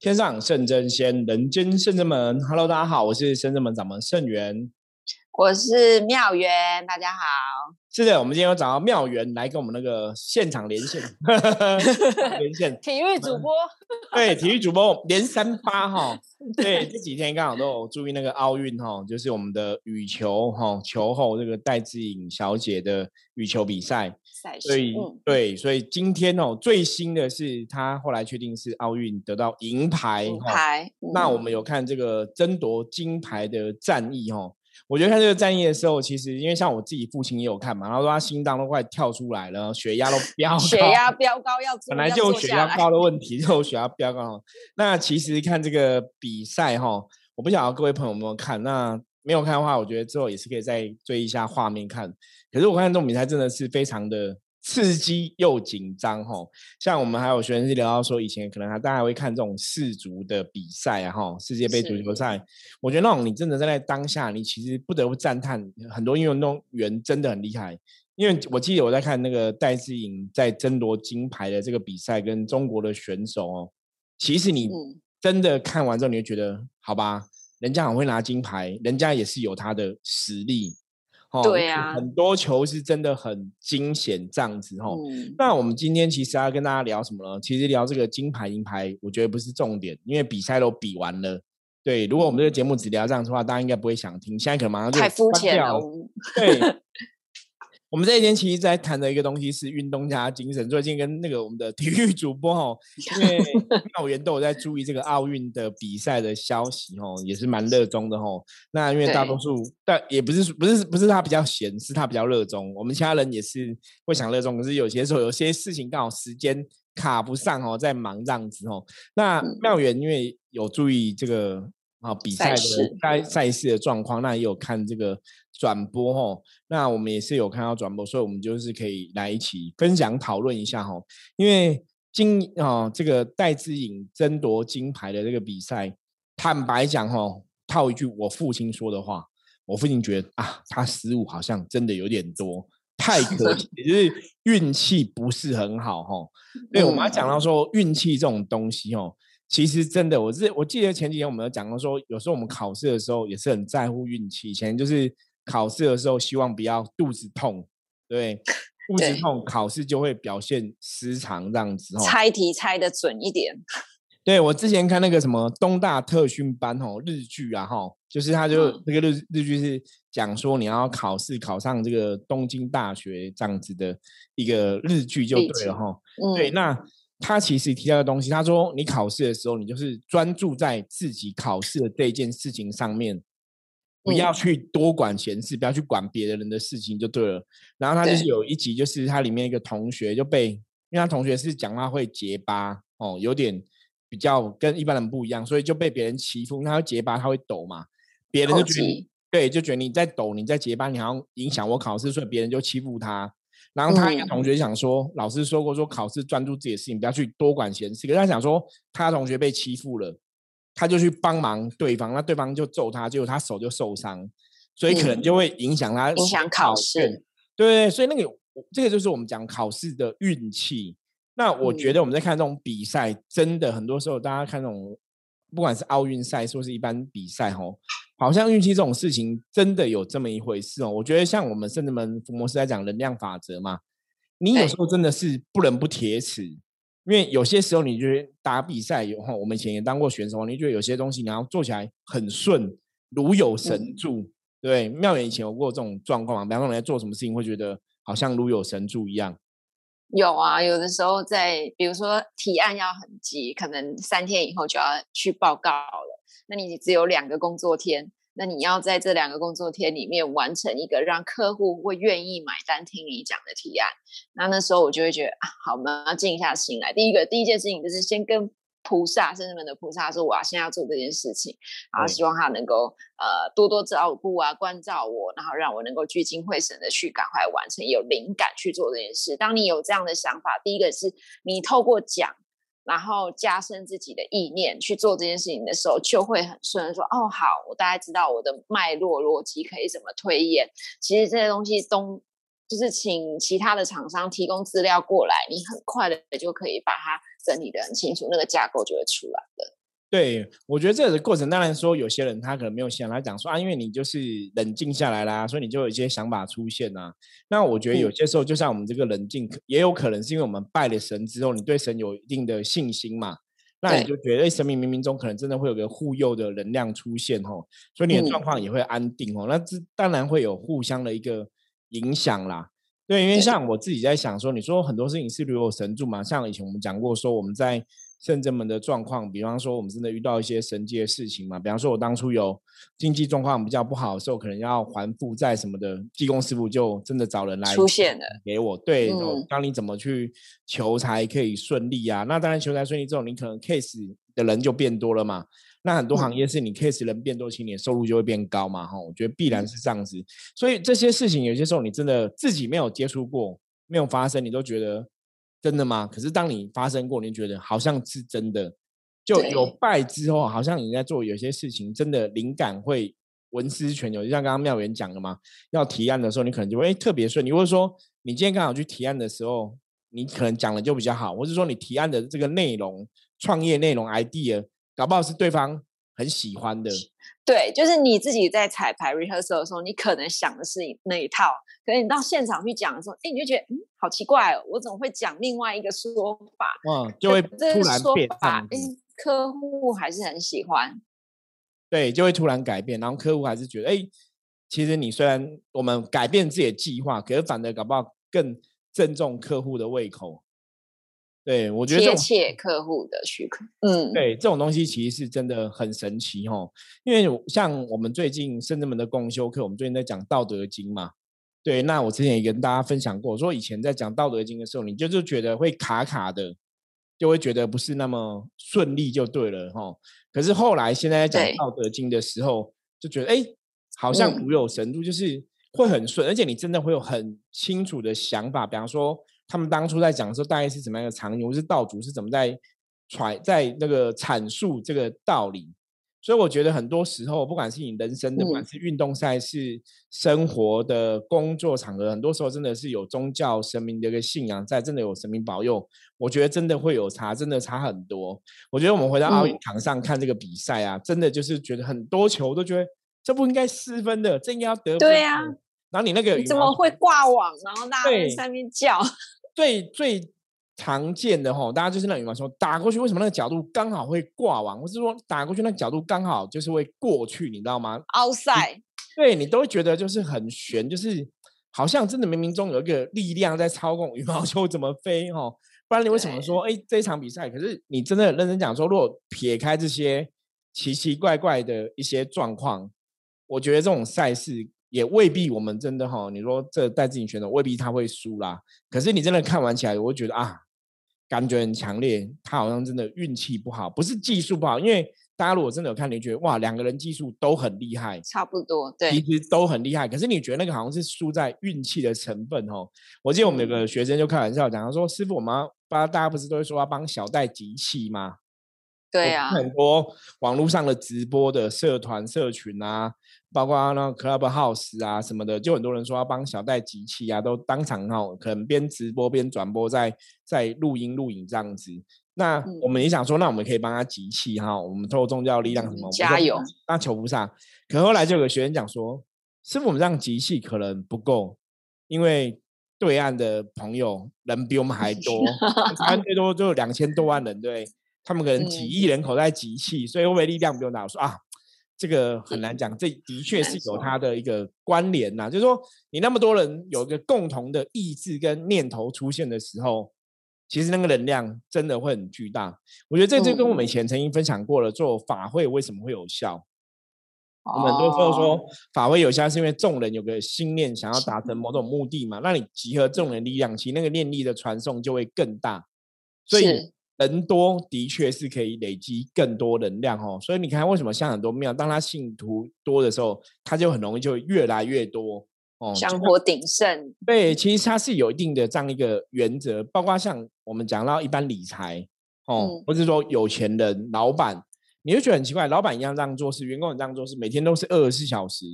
天上圣真仙，人间圣真门。Hello，大家好，我是圣真门掌门圣元，我是妙元，大家好。是的，我们今天有找到妙元来跟我们那个现场连线，连线体育主播，对，体育主播连三八哈。对，这几天刚好都有注意那个奥运哈，就是我们的羽球哈球后这个戴志颖小姐的羽球比赛。所以对，所以今天哦，最新的是她后来确定是奥运得到银牌。银牌。那我们有看这个争夺金牌的战役哦。我觉得看这个战役的时候，其实因为像我自己父亲也有看嘛，然后说他心脏都快跳出来了，血压都飙，血压飙高要 本来就有血压高的问题，就血压飙高。那其实看这个比赛哈，我不晓得各位朋友有没有看，那没有看的话，我觉得之后也是可以再追一下画面看。可是我看这种比赛真的是非常的刺激又紧张哈，像我们还有学生是聊到说，以前可能还大家会看这种世足的比赛啊哈，世界杯足球赛，我觉得那种你真的在当下，你其实不得不赞叹很多运动员真的很厉害，因为我记得我在看那个戴志颖在争夺金牌的这个比赛跟中国的选手哦，其实你真的看完之后，你就觉得好吧，人家很会拿金牌，人家也是有他的实力。对啊，很多球是真的很惊险这样子哈。那我们今天其实要跟大家聊什么呢？其实聊这个金牌银牌，我觉得不是重点，因为比赛都比完了。对，如果我们这个节目只聊这样的话，大家应该不会想听。现在可能马上就太肤浅了。对。我们这一天其实在谈的一个东西是运动家精神。最近跟那个我们的体育主播哦，因为 妙元都有在注意这个奥运的比赛的消息哦，也是蛮热衷的哦。那因为大多数，但也不是不是不是他比较闲，是他比较热衷。我们其他人也是会想热衷，可是有些时候有些事情刚好时间卡不上哦，在忙这样子哦。那妙元因为有注意这个。啊，比赛的赛赛事的状况，那也有看这个转播哦。那我们也是有看到转播，所以我们就是可以来一起分享讨论一下哦。因为金啊，这个戴资颖争夺金牌的这个比赛，坦白讲哦，套一句我父亲说的话，我父亲觉得啊，他失误好像真的有点多，太可惜，就是运气不是很好哈。对，我们要讲到说运气这种东西哦。其实真的，我是我记得前几天我们有讲过，说有时候我们考试的时候也是很在乎运气。以前就是考试的时候，希望不要肚子痛，对，肚子痛考试就会表现失常这样子。猜题猜的准一点。对我之前看那个什么东大特训班哦，日剧啊哈，就是他就那个日日剧是讲说你要考试考上这个东京大学这样子的一个日剧就对了哈。对，那。他其实提到的东西，他说你考试的时候，你就是专注在自己考试的这件事情上面，不要去多管闲事，不要去管别的人的事情就对了。然后他就是有一集，就是他里面一个同学就被，因为他同学是讲话会结巴哦，有点比较跟一般人不一样，所以就被别人欺负。他会结巴，他会抖嘛，别人就觉得对，就觉得你在抖，你在结巴，你好像影响我考试，所以别人就欺负他。然后他一个同学想说，老师说过说考试专注自己的事情，不要去多管闲事。可是他想说，他同学被欺负了，他就去帮忙对方，那对方就揍他，结果他手就受伤，所以可能就会影响他影响考试。对，所以那个这个就是我们讲考试的运气。那我觉得我们在看这种比赛，真的很多时候大家看这种，不管是奥运赛，说是一般比赛，吼。好像运气这种事情真的有这么一回事哦。我觉得像我们圣人们福摩斯在讲能量法则嘛，你有时候真的是不能不铁齿，因为有些时候你觉得打比赛有哈，我们以前也当过选手，你觉得有些东西你要做起来很顺，如有神助。对，妙远以前有过这种状况嘛？比方说你在做什么事情会觉得好像如有神助一样。有啊，有的时候在比如说提案要很急，可能三天以后就要去报告了。那你只有两个工作天，那你要在这两个工作天里面完成一个让客户会愿意买单、听你讲的提案。那那时候我就会觉得啊，好，我们要静下心来。第一个，第一件事情就是先跟菩萨、圣人们的菩萨说，我要现在要做这件事情，然后希望他能够呃多多照顾啊、关照我，然后让我能够聚精会神的去赶快完成，有灵感去做这件事。当你有这样的想法，第一个是你透过讲。然后加深自己的意念去做这件事情的时候，就会很顺。说哦，好，我大概知道我的脉络逻辑可以怎么推演。其实这些东西都就是请其他的厂商提供资料过来，你很快的就可以把它整理的很清楚，那个架构就会出来了。对，我觉得这个过程当然说，有些人他可能没有想来讲说啊，因为你就是冷静下来啦，所以你就有一些想法出现啊。那我觉得有些时候，就像我们这个冷静，也有可能是因为我们拜了神之后，你对神有一定的信心嘛，那你就觉得哎，神明冥冥中可能真的会有个护佑的能量出现哦，所以你的状况也会安定哦。那这当然会有互相的一个影响啦。对，因为像我自己在想说，你说很多事情是如有神助嘛，像以前我们讲过说我们在。圣正门的状况，比方说我们真的遇到一些神迹的事情嘛，比方说我当初有经济状况比较不好的时候，可能要还负债什么的，技工师傅就真的找人来出现了给我。对，教你怎么去求财可以顺利啊。那当然求财顺利之后，你可能 case 的人就变多了嘛。那很多行业是你 case 人变多，其实你的收入就会变高嘛。哈，我觉得必然是这样子。所以这些事情有些时候你真的自己没有接触过，没有发生，你都觉得。真的吗？可是当你发生过，你觉得好像是真的，就有拜之后，好像你在做有些事情，真的灵感会文思泉涌。就像刚刚妙元讲的嘛，要提案的时候，你可能就会特别顺你。或者说，你今天刚好去提案的时候，你可能讲的就比较好，或者说你提案的这个内容、创业内容、idea，搞不好是对方很喜欢的。对，就是你自己在彩排 rehearsal 的时候，你可能想的是那一套，可是你到现场去讲的时候，哎，你就觉得嗯，好奇怪哦，我怎么会讲另外一个说法？嗯，就会突然变。哎，客户还是很喜欢。对，就会突然改变，然后客户还是觉得，哎，其实你虽然我们改变自己的计划，可是反而搞不好更正中客户的胃口。对，我觉得贴切客户的许可，嗯，对，这种东西其实是真的很神奇哦。因为像我们最近圣人们的共修课，我们最近在讲《道德经》嘛。对，那我之前也跟大家分享过，说以前在讲《道德经》的时候，你就是觉得会卡卡的，就会觉得不是那么顺利，就对了哈。可是后来现在在讲《道德经》的时候，就觉得哎，好像古有神助，就是会很顺，而且你真的会有很清楚的想法，比方说。他们当初在讲的时候，大概是怎么样的场景？或是道主是怎么在揣在那个阐述这个道理？所以我觉得很多时候，不管是你人生的，不管是运动赛事、生活的工作场合，很多时候真的是有宗教神明的一个信仰在，真的有神明保佑。我觉得真的会有差，真的差很多。我觉得我们回到奥运场上看这个比赛啊，真的就是觉得很多球都觉得这不应该失分的，这应该要得分。对呀，然后你那个怎么会挂网？然后大家在上面叫。最最常见的哈，大家就是那羽毛球打过去，为什么那个角度刚好会挂网，或是说打过去那个角度刚好就是会过去，你知道吗？Outside，对你都会觉得就是很悬，就是好像真的冥冥中有一个力量在操控羽毛球怎么飞哈。不然你为什么说哎这一场比赛？可是你真的认真讲说，如果撇开这些奇奇怪怪的一些状况，我觉得这种赛事。也未必，我们真的哈，你说这带自己选手未必他会输啦。可是你真的看完起来，我会觉得啊，感觉很强烈，他好像真的运气不好，不是技术不好。因为大家如果真的有看，你觉得哇，两个人技术都很厉害，差不多，对，其实都很厉害。可是你觉得那个好像是输在运气的成分哦。我记得我们有个学生就开玩笑讲，他说：“师傅，我们帮大家不是都会说要帮小戴集气吗？”对呀，很多网络上的直播的社团社群啊。包括那 Clubhouse 啊什么的，就很多人说要帮小戴集气啊，都当场哈，可能边直播边转播，在在录音录影这样子。那我们也想说，那我们可以帮他集气哈，我们透过宗教力量什么加油，那求菩萨。可后来就有个学员讲说，师傅，我们这样集气可能不够，因为对岸的朋友人比我们还多，台湾最多就两千多万人，对他们可能几亿人口在集气，所以会不会力量比较大？我说啊。这个很难讲，这的确是有它的一个关联呐。就是说，你那么多人有一个共同的意志跟念头出现的时候，其实那个能量真的会很巨大。我觉得这就跟我们以前曾经分享过了，做法会为什么会有效？我们很多时候说法会有效，是因为众人有个心念，想要达成某种目的嘛。那你集合众人力量，其实那个念力的传送就会更大。所以。人多的确是可以累积更多能量哦，所以你看为什么像很多庙，当他信徒多的时候，他就很容易就越来越多哦，香火鼎盛。对，其实它是有一定的这样一个原则，包括像我们讲到一般理财哦，或者说有钱人、老板，你会觉得很奇怪，老板一样这样做事，员工也这样做事，每天都是二十四小时，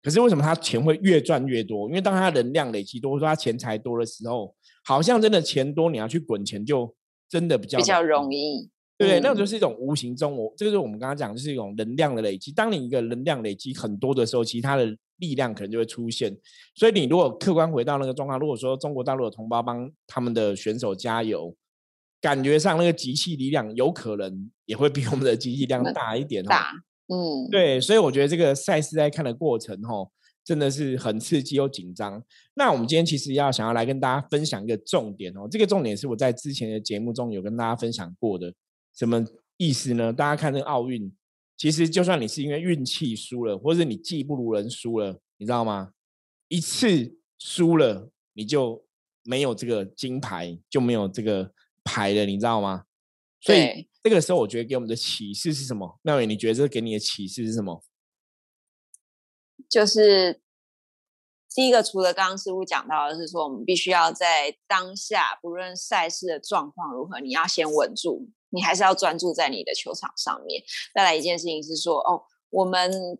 可是为什么他钱会越赚越多？因为当他能量累积多，说他钱财多的时候，好像真的钱多，你要去滚钱就。真的比较比较容易，对？那种就是一种无形中，我这个是我们刚刚讲，就是一种能量的累积。当你一个能量累积很多的时候，其他的力量可能就会出现。所以你如果客观回到那个状况，如果说中国大陆的同胞帮他们的选手加油，感觉上那个集气力量有可能也会比我们的集气 力量大一点。大，嗯，对。所以我觉得这个赛事在看的过程，吼。真的是很刺激又紧张。那我们今天其实要想要来跟大家分享一个重点哦，这个重点是我在之前的节目中有跟大家分享过的。什么意思呢？大家看这个奥运，其实就算你是因为运气输了，或者你技不如人输了，你知道吗？一次输了，你就没有这个金牌，就没有这个牌了，你知道吗？所以这个时候，我觉得给我们的启示是什么？妙伟，你觉得这给你的启示是什么？就是第一个，除了刚刚师傅讲到的是说，我们必须要在当下，不论赛事的状况如何，你要先稳住，你还是要专注在你的球场上面。再来一件事情是说，哦，我们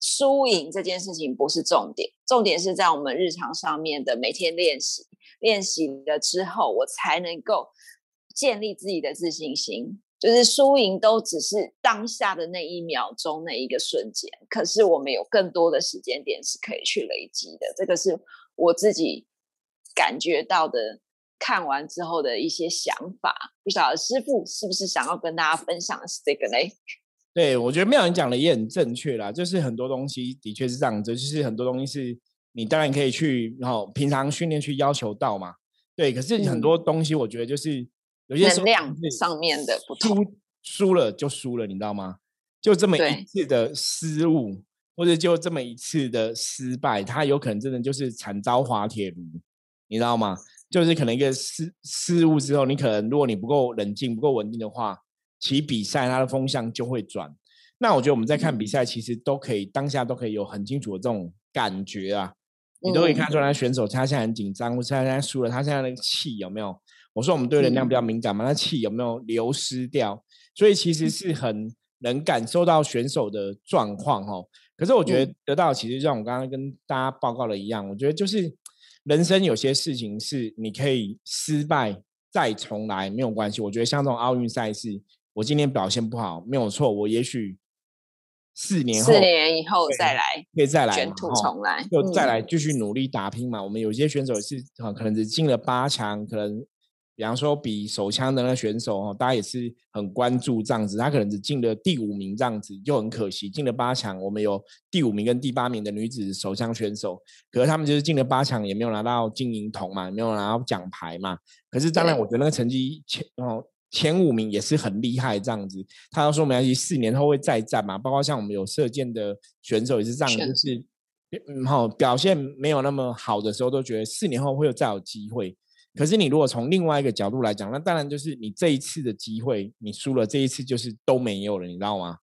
输赢这件事情不是重点，重点是在我们日常上面的每天练习，练习了之后，我才能够建立自己的自信心。就是输赢都只是当下的那一秒钟那一个瞬间，可是我们有更多的时间点是可以去累积的。这个是我自己感觉到的，看完之后的一些想法。不晓得师傅是不是想要跟大家分享的是这个嘞？对，我觉得妙人讲的也很正确啦。就是很多东西的确是这样子，就是很多东西是你当然可以去，然后平常训练去要求到嘛。对，可是很多东西我觉得就是。有些能量上面的不同，输了就输了，你知道吗？就这么一次的失误，或者就这么一次的失败，他有可能真的就是惨遭滑铁卢，你知道吗？就是可能一个失失误之后，你可能如果你不够冷静、不够稳定的话，其比赛它的风向就会转。那我觉得我们在看比赛，其实都可以当下都可以有很清楚的这种感觉啊，你都可以看出来选手他现在很紧张，或者他现在输了，他现在那个气有没有？我说我们对能量比较敏感嘛，那气有没有流失掉？所以其实是很能感受到选手的状况哦。可是我觉得得到其实像我刚刚跟大家报告的一样，我觉得就是人生有些事情是你可以失败再重来没有关系。我觉得像这种奥运赛事，我今天表现不好没有错，我也许四年后四年以后再来可以再来卷土重来，就再来继续努力打拼嘛。我们有些选手是可能只进了八强，可能。比方说，比手枪的那选手哦，大家也是很关注这样子。他可能只进了第五名这样子，就很可惜。进了八强，我们有第五名跟第八名的女子手枪选手，可是他们就是进了八强，也没有拿到金银铜嘛，也没有拿到奖牌嘛。可是当然，我觉得那个成绩前哦前五名也是很厉害这样子。他要说没关系，四年后会再战嘛。包括像我们有射箭的选手也是这样，就是嗯好表现没有那么好的时候，都觉得四年后会有再有机会。可是你如果从另外一个角度来讲，那当然就是你这一次的机会你输了，这一次就是都没有了，你知道吗？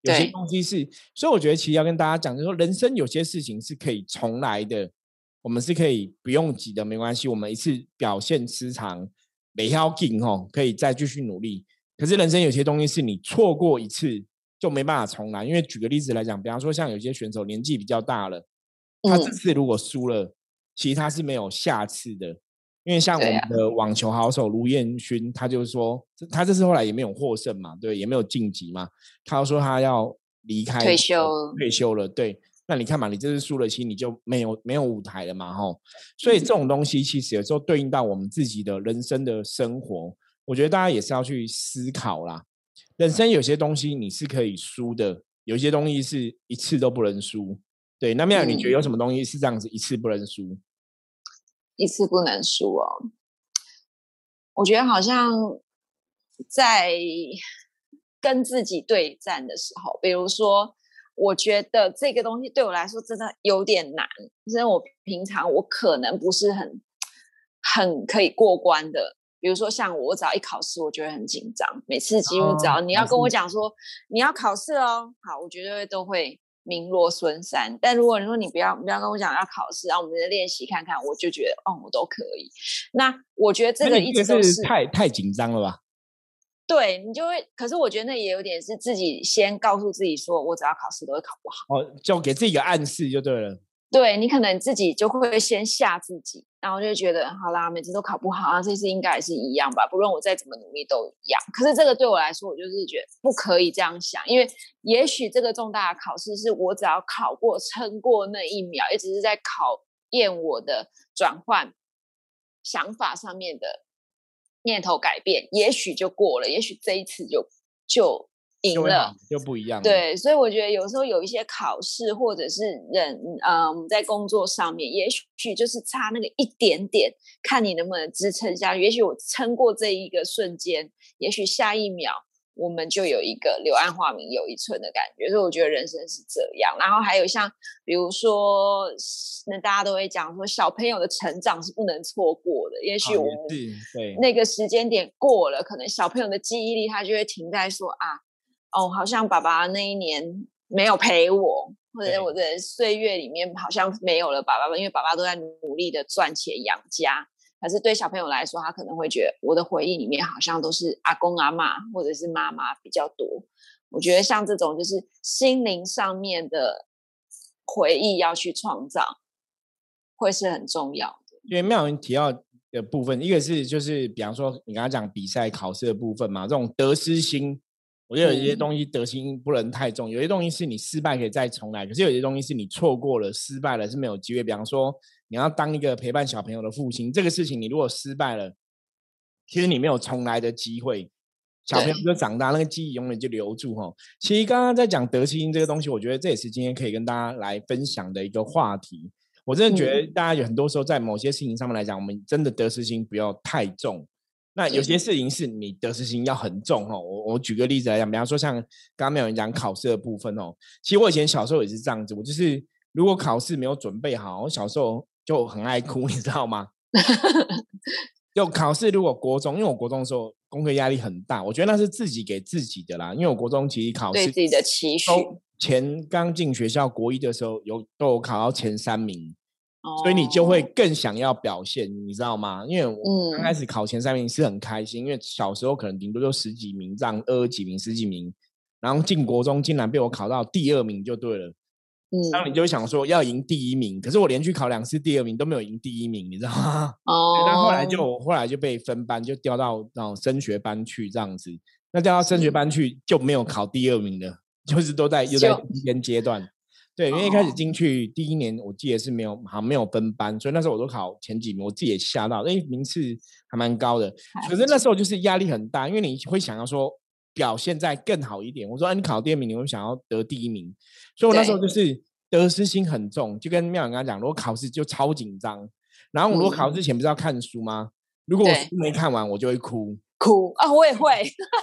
有些东西是，所以我觉得其实要跟大家讲，就是说人生有些事情是可以重来的，我们是可以不用急的，没关系，我们一次表现失常，没要紧哦，可以再继续努力。可是人生有些东西是你错过一次就没办法重来，因为举个例子来讲，比方说像有些选手年纪比较大了，他这次如果输了，其实他是没有下次的。因为像我们的网球好手卢彦勋，他就是说，他这次后来也没有获胜嘛，对，也没有晋级嘛。他说他要离开退休，退休了。对，那你看嘛，你这次输了，其实你就没有没有舞台了嘛，吼。所以这种东西其实有时候对应到我们自己的人生的生活，我觉得大家也是要去思考啦。人生有些东西你是可以输的，有些东西是一次都不能输。对，那妙你觉得有什么东西是这样子一次不能输？一次不能输哦，我觉得好像在跟自己对战的时候，比如说，我觉得这个东西对我来说真的有点难，因为我平常我可能不是很很可以过关的。比如说，像我只要一考试，我就会很紧张，每次几乎只要你要跟我讲说你要考试哦，好，我绝对都会。名落孙山，但如果你说你不要不要跟我讲要考试，然后我们就练习看看，我就觉得哦，我都可以。那我觉得这个一直都是太太紧张了吧？对你就会，可是我觉得那也有点是自己先告诉自己说，我只要考试都会考不好。哦，就给自己一个暗示就对了。对你可能自己就会先吓自己，然后就觉得好啦，每次都考不好啊，这次应该也是一样吧，不论我再怎么努力都一样。可是这个对我来说，我就是觉得不可以这样想，因为也许这个重大的考试是我只要考过、撑过那一秒，也只是在考验我的转换想法上面的念头改变，也许就过了，也许这一次就就。赢了就不一样。对，所以我觉得有时候有一些考试或者是人，嗯，在工作上面，也许就是差那个一点点，看你能不能支撑下去。也许我撑过这一个瞬间，也许下一秒我们就有一个柳暗花明又一村的感觉。所以我觉得人生是这样。然后还有像比如说，那大家都会讲说，小朋友的成长是不能错过的。也许我们那个时间点过了，可能小朋友的记忆力他就会停在说啊。哦，好像爸爸那一年没有陪我，或者我的岁月里面好像没有了爸爸，因为爸爸都在努力的赚钱养家。可是对小朋友来说，他可能会觉得我的回忆里面好像都是阿公阿妈或者是妈妈比较多。我觉得像这种就是心灵上面的回忆要去创造，会是很重要的。因为妙云提到的部分，一个是就是比方说你刚刚讲比赛考试的部分嘛，这种得失心。我觉得有一些东西得心不能太重，有些东西是你失败可以再重来，可是有些东西是你错过了、失败了是没有机会。比方说，你要当一个陪伴小朋友的父亲，这个事情你如果失败了，其实你没有重来的机会。小朋友就长大，那个记忆永远就留住哈。其实刚刚在讲得心这个东西，我觉得这也是今天可以跟大家来分享的一个话题。我真的觉得大家有很多时候在某些事情上面来讲，我们真的得失心不要太重。那有些事情是你得失心要很重哦。我我举个例子来讲，比方说像刚刚没有人讲考试的部分哦。其实我以前小时候也是这样子，我就是如果考试没有准备好，我小时候就很爱哭，你知道吗？就考试如果国中，因为我国中的时候功课压力很大，我觉得那是自己给自己的啦。因为我国中其实考试对自己的期许，前刚进学校国一的时候有都有考到前三名。所以你就会更想要表现，你知道吗？因为我刚开始考前三名是很开心，因为小时候可能顶多就十几名这样，二几名、十几名，然后进国中竟然被我考到第二名就对了。嗯，然后你就会想说要赢第一名，可是我连续考两次第二名都没有赢第一名，你知道吗？哦，那后来就后来就被分班，就调到那种升学班去这样子。那调到升学班去就没有考第二名了，就是都在又在提前阶段。对，因为一开始进去第一年，我记得是没有，好像没有分班，所以那时候我都考前几名，我自己也吓到，因为，名次还蛮高的。可是那时候就是压力很大，因为你会想要说表现再更好一点。我说，哎，你考第二名，你会想要得第一名，所以我那时候就是得失心很重，就跟妙颖刚刚讲，如果考试就超紧张。然后我如果考试前不是要看书吗？如果我书没看完，我就会哭。哭啊，我也会，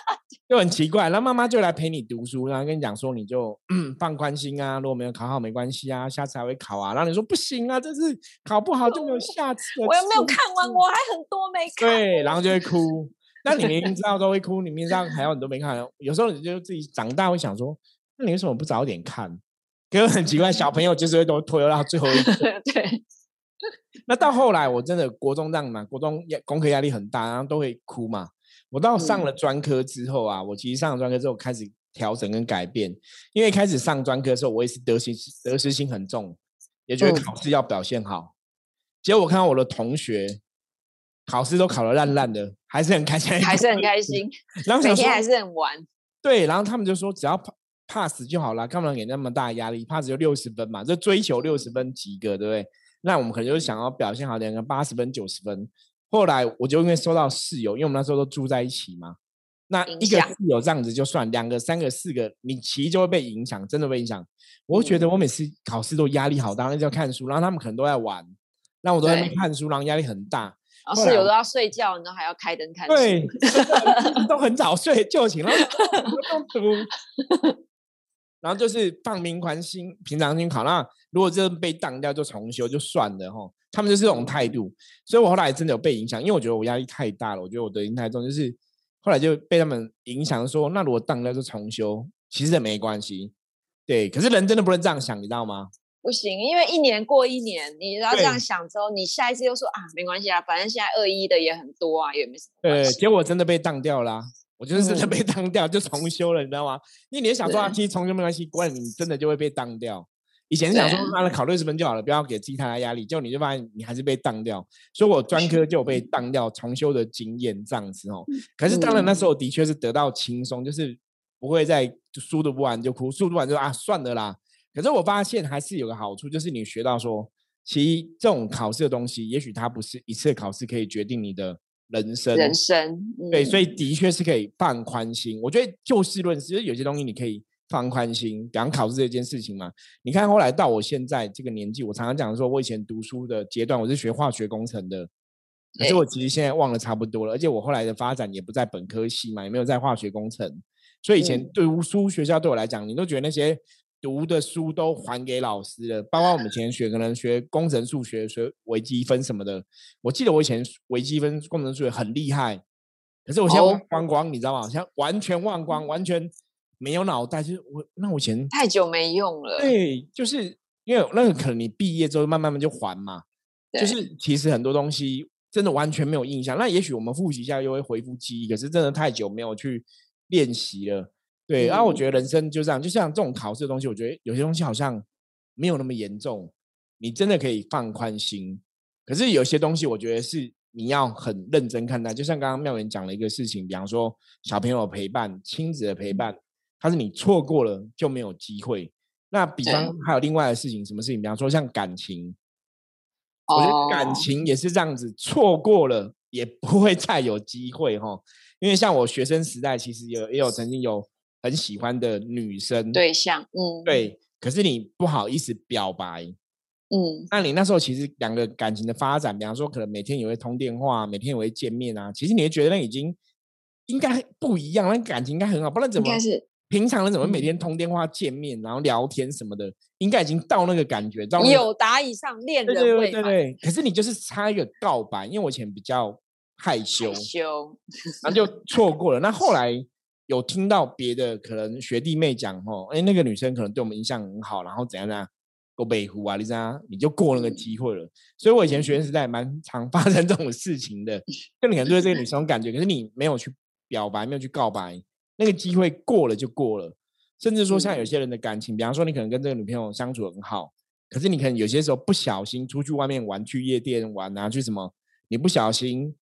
就很奇怪。然后妈妈就来陪你读书，然后跟你讲说，你就放宽心啊，如果没有考好没关系啊，下次还会考啊。然后你说不行啊，这次考不好就没有下次。我又没有看完，我还很多没看。对，然后就会哭。那你明明知道都会哭，你明知道还有很多没看，有时候你就自己长大会想说，那你为什么不早点看？可是很奇怪，小朋友就是会都拖到最后一刻。对。那到后来，我真的国中这样嘛，国中压功课压力很大，然后都会哭嘛。我到上了专科之后啊，我其实上了专科之后开始调整跟改变，因为开始上专科的时候，我也是得失得失心很重，也觉得考试要表现好。结果我看到我的同学考试都考得烂烂的，还是很开心，还是很开心，然后每天还是很玩。对，然后他们就说只要 pass 就好了，干嘛给那么大压力？pass 就六十分嘛，就追求六十分及格，对不对？那我们可能就想要表现好点，个八十分、九十分。后来我就因为收到室友，因为我们那时候都住在一起嘛，那一个室友这样子就算，两个、三个、四个，你其实就会被影响，真的被影响。我觉得我每次考试都压力好大，那就要看书，然后他们可能都在玩，那我都在那看书，然后压力很大。室友都要睡觉，然后还要开灯看书，对，都很早睡就寝了，读。然后就是放平宽心，平常心考。那如果真的被当掉，就重修就算了哈。他们就是这种态度，所以我后来真的有被影响，因为我觉得我压力太大了。我觉得我的心太重，就是后来就被他们影响，说那如果当掉就重修，其实也没关系。对，可是人真的不能这样想，你知道吗？不行，因为一年过一年，你要这样想之后，你下一次又说啊，没关系啊，反正现在二一的也很多啊，也没什么。对，结果真的被当掉了。我就是真的被当掉，就重修了，你知道吗？因为你想说啊，其实重修没关系，不然你真的就会被当掉。以前想说，妈的考六十分就好了，不要给自己太大压力。结果你就发现你还是被当掉，所以我专科就有被当掉重修的经验这样子哦。可是当然那时候的确是得到轻松，就是不会再书读不完就哭，书读完就啊算了啦。可是我发现还是有个好处，就是你学到说，其实这种考试的东西，也许它不是一次考试可以决定你的人生。人生对，所以的确是可以放宽心。我觉得就事论事，有些东西你可以。放宽心，讲考试这件事情嘛。你看后来到我现在这个年纪，我常常讲说，我以前读书的阶段，我是学化学工程的，可是我其实现在忘了差不多了。而且我后来的发展也不在本科系嘛，也没有在化学工程，所以以前读书学校对我来讲，你都觉得那些读的书都还给老师了，包括我们以前学可能学工程数学、学微积分什么的。我记得我以前微积分、工程数学很厉害，可是我现在忘光光，你知道吗？像完全忘光，完全。没有脑袋，就是我那我以前太久没用了。对，就是因为那个可能你毕业之后慢慢慢就还嘛。就是其实很多东西真的完全没有印象。那也许我们复习一下又会恢复记忆，可是真的太久没有去练习了。对，然后我觉得人生就这样，就像这种考试的东西，我觉得有些东西好像没有那么严重，你真的可以放宽心。可是有些东西，我觉得是你要很认真看待。就像刚刚妙元讲了一个事情，比方说小朋友陪伴、亲子的陪伴。他是你错过了就没有机会。那比方还有另外的事情，什么事情？比方说像感情，我觉得感情也是这样子，错过了也不会再有机会哈。因为像我学生时代，其实有也有曾经有很喜欢的女生对象，嗯，对。可是你不好意思表白，嗯，那你那时候其实两个感情的发展，比方说可能每天也会通电话，每天也会见面啊，其实你会觉得那已经应该不一样，那感情应该很好，不然怎么？应该是。平常人怎么每天通电话见面，然后聊天什么的，应该已经到那个感觉，有达以上恋人味。对对对，可是你就是差一个告白，因为我以前比较害羞，害羞，然后就错过了。那后 来有听到别的可能学弟妹讲哦，哎，那个女生可能对我们印象很好，然后怎样怎样，够北湖啊，你知道，你就过那个机会了。所以我以前学生时代蛮常 发生这种事情的，就你可能对这个女 生感觉，可是你没有去表白，没有去告白。那个机会过了就过了，甚至说像有些人的感情，比方说你可能跟这个女朋友相处很好，可是你可能有些时候不小心出去外面玩，去夜店玩啊，去什么，你不小心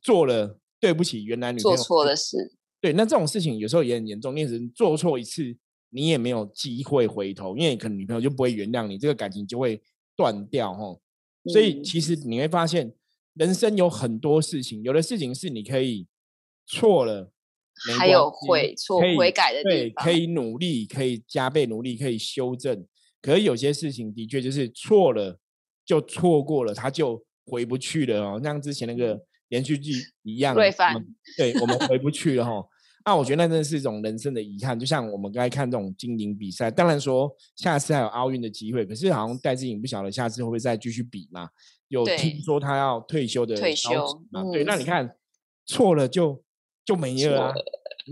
做了对不起原来女朋友做错的事，对，那这种事情有时候也很严重。你是做错一次，你也没有机会回头，因为可能女朋友就不会原谅你，这个感情就会断掉哈。所以其实你会发现，人生有很多事情，有的事情是你可以错了。还有悔错悔改的地方，可以努力，可以加倍努力，可以修正。可是有些事情的确就是错了，就错过了，他就回不去了哦。像之前那个连续剧一样，对，对，我们回不去了哈。那我觉得那真的是一种人生的遗憾。就像我们刚才看这种精灵比赛，当然说下次还有奥运的机会，可是好像戴志颖不晓得下次会不会再继续比嘛？有听说他要退休的退休嘛？对，那你看错了就。就没了。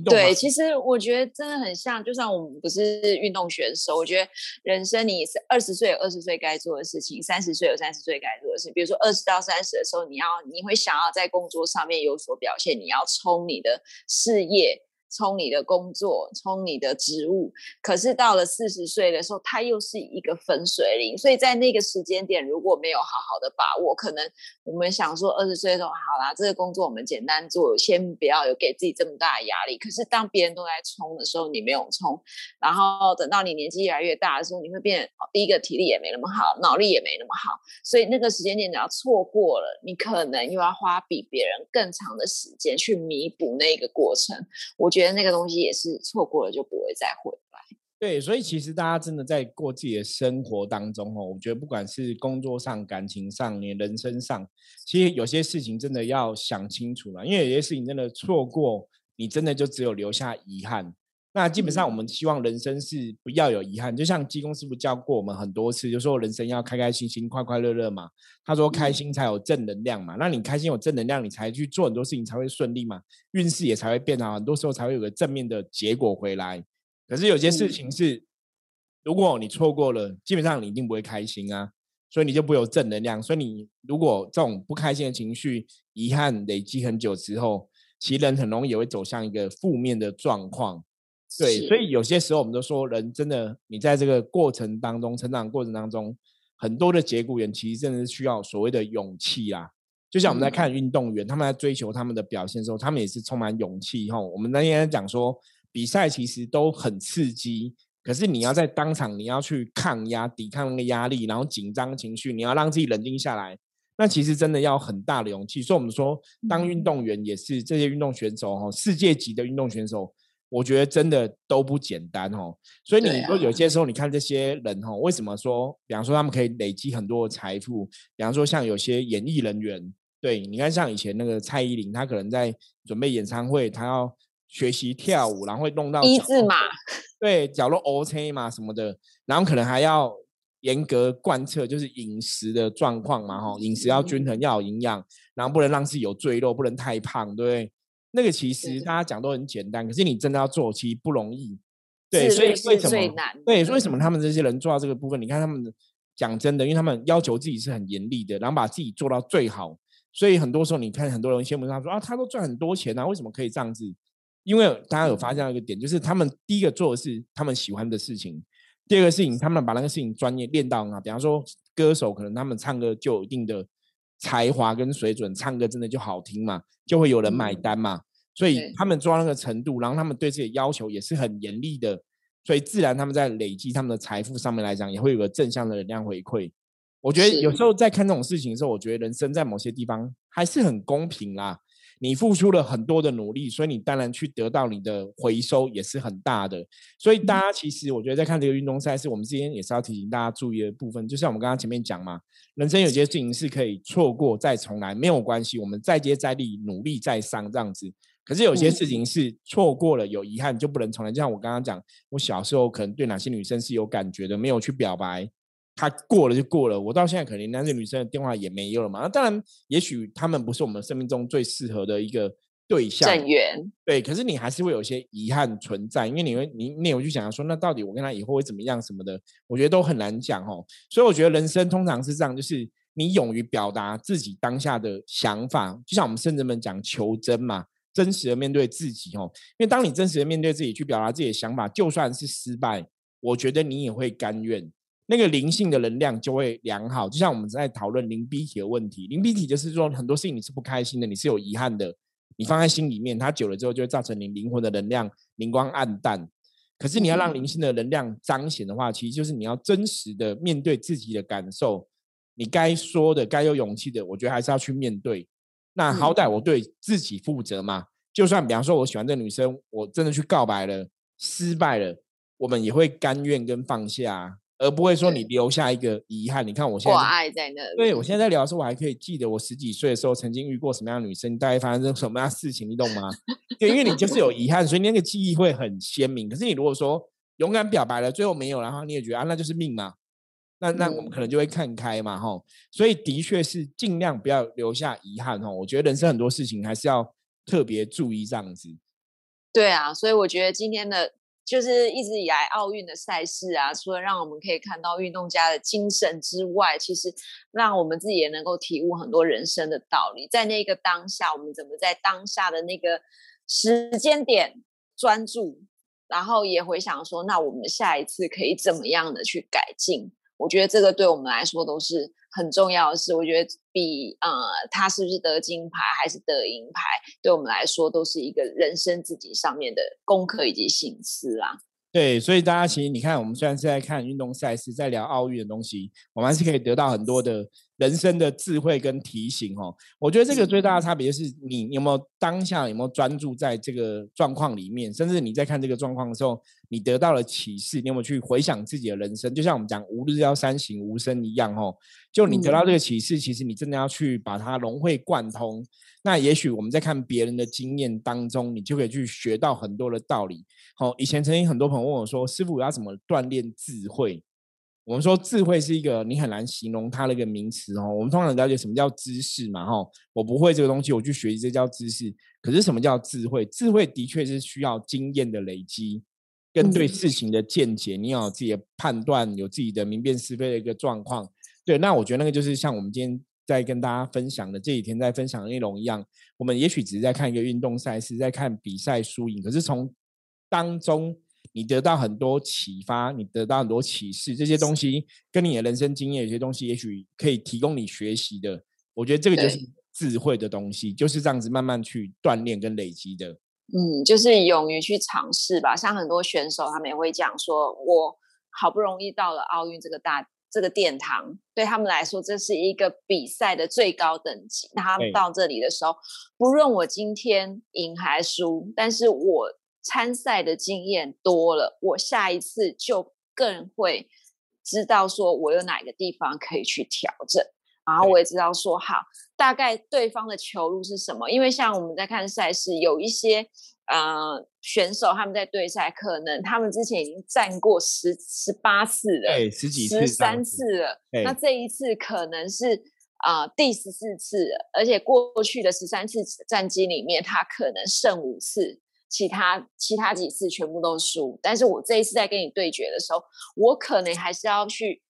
对，其实我觉得真的很像，就算我们不是运动选手，我觉得人生你是二十岁有二十岁该做的事情，三十岁有三十岁该做的事情。比如说二十到三十的时候，你要你会想要在工作上面有所表现，你要冲你的事业。冲你的工作，冲你的职务，可是到了四十岁的时候，它又是一个分水岭。所以在那个时间点，如果没有好好的把握，可能我们想说二十岁的时候，好啦，这个工作我们简单做，先不要有给自己这么大的压力。可是当别人都在冲的时候，你没有冲，然后等到你年纪越来越大的时候，你会变，第一个体力也没那么好，脑力也没那么好。所以那个时间点你要错过了，你可能又要花比别人更长的时间去弥补那个过程。我觉。觉得那个东西也是错过了就不会再回来。对，所以其实大家真的在过自己的生活当中哦，我觉得不管是工作上、感情上、你人生上，其实有些事情真的要想清楚了，因为有些事情真的错过，你真的就只有留下遗憾。那基本上，我们希望人生是不要有遗憾。就像济公师傅教过我们很多次，就说人生要开开心心、快快乐乐嘛。他说开心才有正能量嘛。那你开心有正能量，你才去做很多事情才会顺利嘛，运势也才会变好。很多时候才会有个正面的结果回来。可是有些事情是，如果你错过了，基本上你一定不会开心啊。所以你就不有正能量。所以你如果这种不开心的情绪、遗憾累积很久之后，其实人很容易也会走向一个负面的状况。对，所以有些时候我们都说，人真的，你在这个过程当中，成长过程当中，很多的节骨眼，其实真的是需要所谓的勇气啊。就像我们在看运动员，他们在追求他们的表现的时候，他们也是充满勇气哈。我们那天讲说，比赛其实都很刺激，可是你要在当场，你要去抗压、抵抗那个压力，然后紧张情绪，你要让自己冷静下来，那其实真的要很大的勇气。所以我们说，当运动员也是这些运动选手哈，世界级的运动选手。我觉得真的都不简单哦，所以你说有些时候你看这些人哦，为什么说，比方说他们可以累积很多的财富，比方说像有些演艺人员，对，你看像以前那个蔡依林，她可能在准备演唱会，她要学习跳舞，然后会弄到一字马，对，角落 OK 嘛什么的，然后可能还要严格贯彻就是饮食的状况嘛，哈，饮食要均衡，要有营养，然后不能让自己有赘肉，不能太胖，对不对？那个其实大家讲都很简单，可是你真的要做，其实不容易。对，所以为什么？对，为什么他们这些人做到这个部分？你看他们讲真的，因为他们要求自己是很严厉的，然后把自己做到最好。所以很多时候，你看很多人羡慕他说啊，他都赚很多钱啊，为什么可以这样子？因为大家有发现一个点，就是他们第一个做的是他们喜欢的事情，第二个事情他们把那个事情专业练到啊。比方说歌手，可能他们唱歌就有一定的。才华跟水准，唱歌真的就好听嘛，就会有人买单嘛。所以他们做到那个程度，然后他们对自己的要求也是很严厉的，所以自然他们在累积他们的财富上面来讲，也会有个正向的能量回馈。我觉得有时候在看这种事情的时候，我觉得人生在某些地方还是很公平啦。你付出了很多的努力，所以你当然去得到你的回收也是很大的。所以大家其实我觉得在看这个运动赛事，我们之间也是要提醒大家注意的部分，就像我们刚刚前面讲嘛，人生有些事情是可以错过再重来，没有关系，我们再接再厉，努力再上这样子。可是有些事情是错过了有遗憾就不能重来，就像我刚刚讲，我小时候可能对哪些女生是有感觉的，没有去表白。他过了就过了，我到现在可能那些女生的电话也没有了嘛。那当然，也许他们不是我们生命中最适合的一个对象。正缘对，可是你还是会有些遗憾存在，因为你会你你有去想说，那到底我跟他以后会怎么样什么的？我觉得都很难讲哦。所以我觉得人生通常是这样，就是你勇于表达自己当下的想法，就像我们圣人们讲求真嘛，真实的面对自己哦。因为当你真实的面对自己，去表达自己的想法，就算是失败，我觉得你也会甘愿。那个灵性的能量就会良好，就像我们在讨论灵逼体的问题。灵逼体就是说很多事情你是不开心的，你是有遗憾的，你放在心里面，它久了之后就会造成你灵魂的能量灵光暗淡。可是你要让灵性的能量彰显的话，其实就是你要真实的面对自己的感受，你该说的、该有勇气的，我觉得还是要去面对。那好歹我对自己负责嘛。就算比方说我喜欢这个女生，我真的去告白了，失败了，我们也会甘愿跟放下。而不会说你留下一个遗憾。你看我现在我爱在那。对我现在在聊的时候，我还可以记得我十几岁的时候曾经遇过什么样的女生，大概发生什么样的事情，你懂吗？对，因为你就是有遗憾，所以你那个记忆会很鲜明。可是你如果说勇敢表白了，最后没有，然后你也觉得啊，那就是命嘛。那那我们可能就会看开嘛，哈。所以的确是尽量不要留下遗憾，哈。我觉得人生很多事情还是要特别注意这样子。对啊，所以我觉得今天的。就是一直以来奥运的赛事啊，除了让我们可以看到运动家的精神之外，其实让我们自己也能够体悟很多人生的道理。在那个当下，我们怎么在当下的那个时间点专注，然后也回想说，那我们下一次可以怎么样的去改进？我觉得这个对我们来说都是。很重要的事，我觉得比呃他是不是得金牌还是得银牌，对我们来说都是一个人生自己上面的功课以及心思啦。对，所以大家其实你看，我们虽然是在看运动赛事，在聊奥运的东西，我们还是可以得到很多的。人生的智慧跟提醒哦，我觉得这个最大的差别是你有没有当下有没有专注在这个状况里面，甚至你在看这个状况的时候，你得到了启示，你有没有去回想自己的人生？就像我们讲“吾日要三省吾身”一样哦，就你得到这个启示，其实你真的要去把它融会贯通。那也许我们在看别人的经验当中，你就可以去学到很多的道理。好，以前曾经很多朋友问我说：“师傅，我要怎么锻炼智慧？”我们说智慧是一个你很难形容它的一个名词哦。我们通常了解什么叫知识嘛？哈，我不会这个东西，我去学习这叫知识。可是什么叫智慧？智慧的确是需要经验的累积，跟对事情的见解，你要有自己的判断，有自己的明辨是非的一个状况。对，那我觉得那个就是像我们今天在跟大家分享的这几天在分享的内容一样。我们也许只是在看一个运动赛事，在看比赛输赢，可是从当中，你得到很多启发，你得到很多启示，这些东西跟你的人生经验，有些东西也许可以提供你学习的。我觉得这个就是智慧的东西，就是这样子慢慢去锻炼跟累积的。嗯，就是勇于去尝试吧。像很多选手，他们也会讲说：“我好不容易到了奥运这个大这个殿堂，对他们来说，这是一个比赛的最高等级。那他们到这里的时候，不论我今天赢还输，但是我参赛的经验多了，我下一次就更会知道说我有哪个地方可以去调整。然后我也知道说好。”大概对方的球路是什么？因为像我们在看赛事，有一些呃选手他们在对赛，可能他们之前已经战过十十八次了，对，十几次、十三次了。那这一次可能是啊第十四次，而且过去的十三次战绩里面，他可能胜五次，其他其他几次全部都输。但是我这一次在跟你对决的时候，我可能还是要去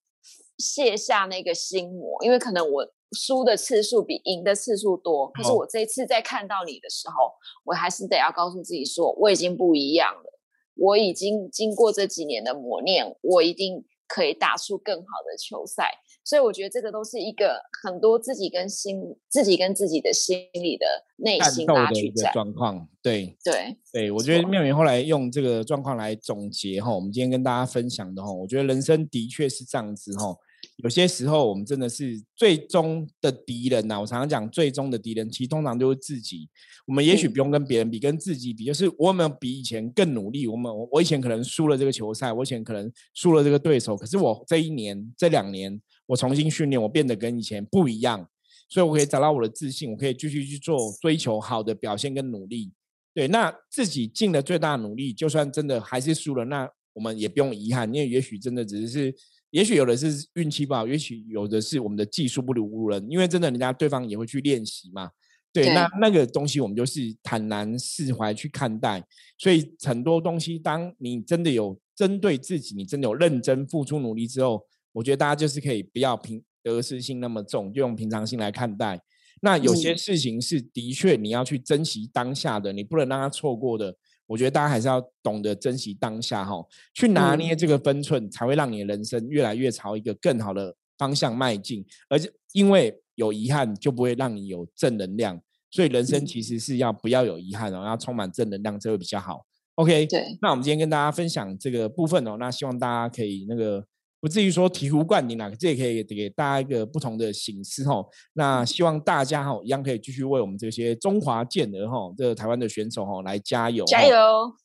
卸下那个心魔，因为可能我。输的次数比赢的次数多，可是我这一次在看到你的时候，我还是得要告诉自己说，我已经不一样了，我已经经过这几年的磨练，我一定可以打出更好的球赛。所以我觉得这个都是一个很多自己跟心、自己跟自己的心理的内心拉锯战状况。对对对，我觉得妙云后来用这个状况来总结哈，我们今天跟大家分享的哈，我觉得人生的确是这样子哈。有些时候，我们真的是最终的敌人呐。我常常讲，最终的敌人其实通常就是自己。我们也许不用跟别人比，跟自己比，就是我们比以前更努力。我们我以前可能输了这个球赛，我以前可能输了这个对手，可是我这一年、这两年，我重新训练，我变得跟以前不一样，所以我可以找到我的自信，我可以继续去做追求好的表现跟努力。对，那自己尽了最大的努力，就算真的还是输了，那我们也不用遗憾，因为也许真的只是。也许有的是运气不好，也许有的是我们的技术不如人，因为真的人家对方也会去练习嘛。对，那那个东西我们就是坦然释怀去看待。所以很多东西，当你真的有针对自己，你真的有认真付出努力之后，我觉得大家就是可以不要平得失心那么重，就用平常心来看待。那有些事情是的确你要去珍惜当下的，你不能让它错过的。我觉得大家还是要懂得珍惜当下哈，去拿捏这个分寸，才会让你的人生越来越朝一个更好的方向迈进。而且因为有遗憾，就不会让你有正能量。所以人生其实是要不要有遗憾哦，要充满正能量，这会比较好。OK，对。那我们今天跟大家分享这个部分哦，那希望大家可以那个。不至于说醍醐灌顶啦，这也可以给大家一个不同的形式哈。那希望大家哈一样可以继续为我们这些中华健儿哈，这个台湾的选手哈来加油，加油！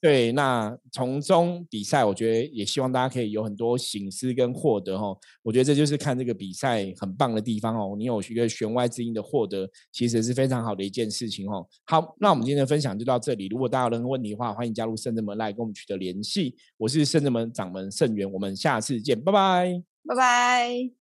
对，那从中比赛，我觉得也希望大家可以有很多醒思跟获得哈。我觉得这就是看这个比赛很棒的地方哦。你有一个弦外之音的获得，其实是非常好的一件事情哦。好，那我们今天的分享就到这里。如果大家有任何问题的话，欢迎加入圣人门来跟我们取得联系。我是圣人门掌门圣元，我们下次见，拜拜拜。拜拜。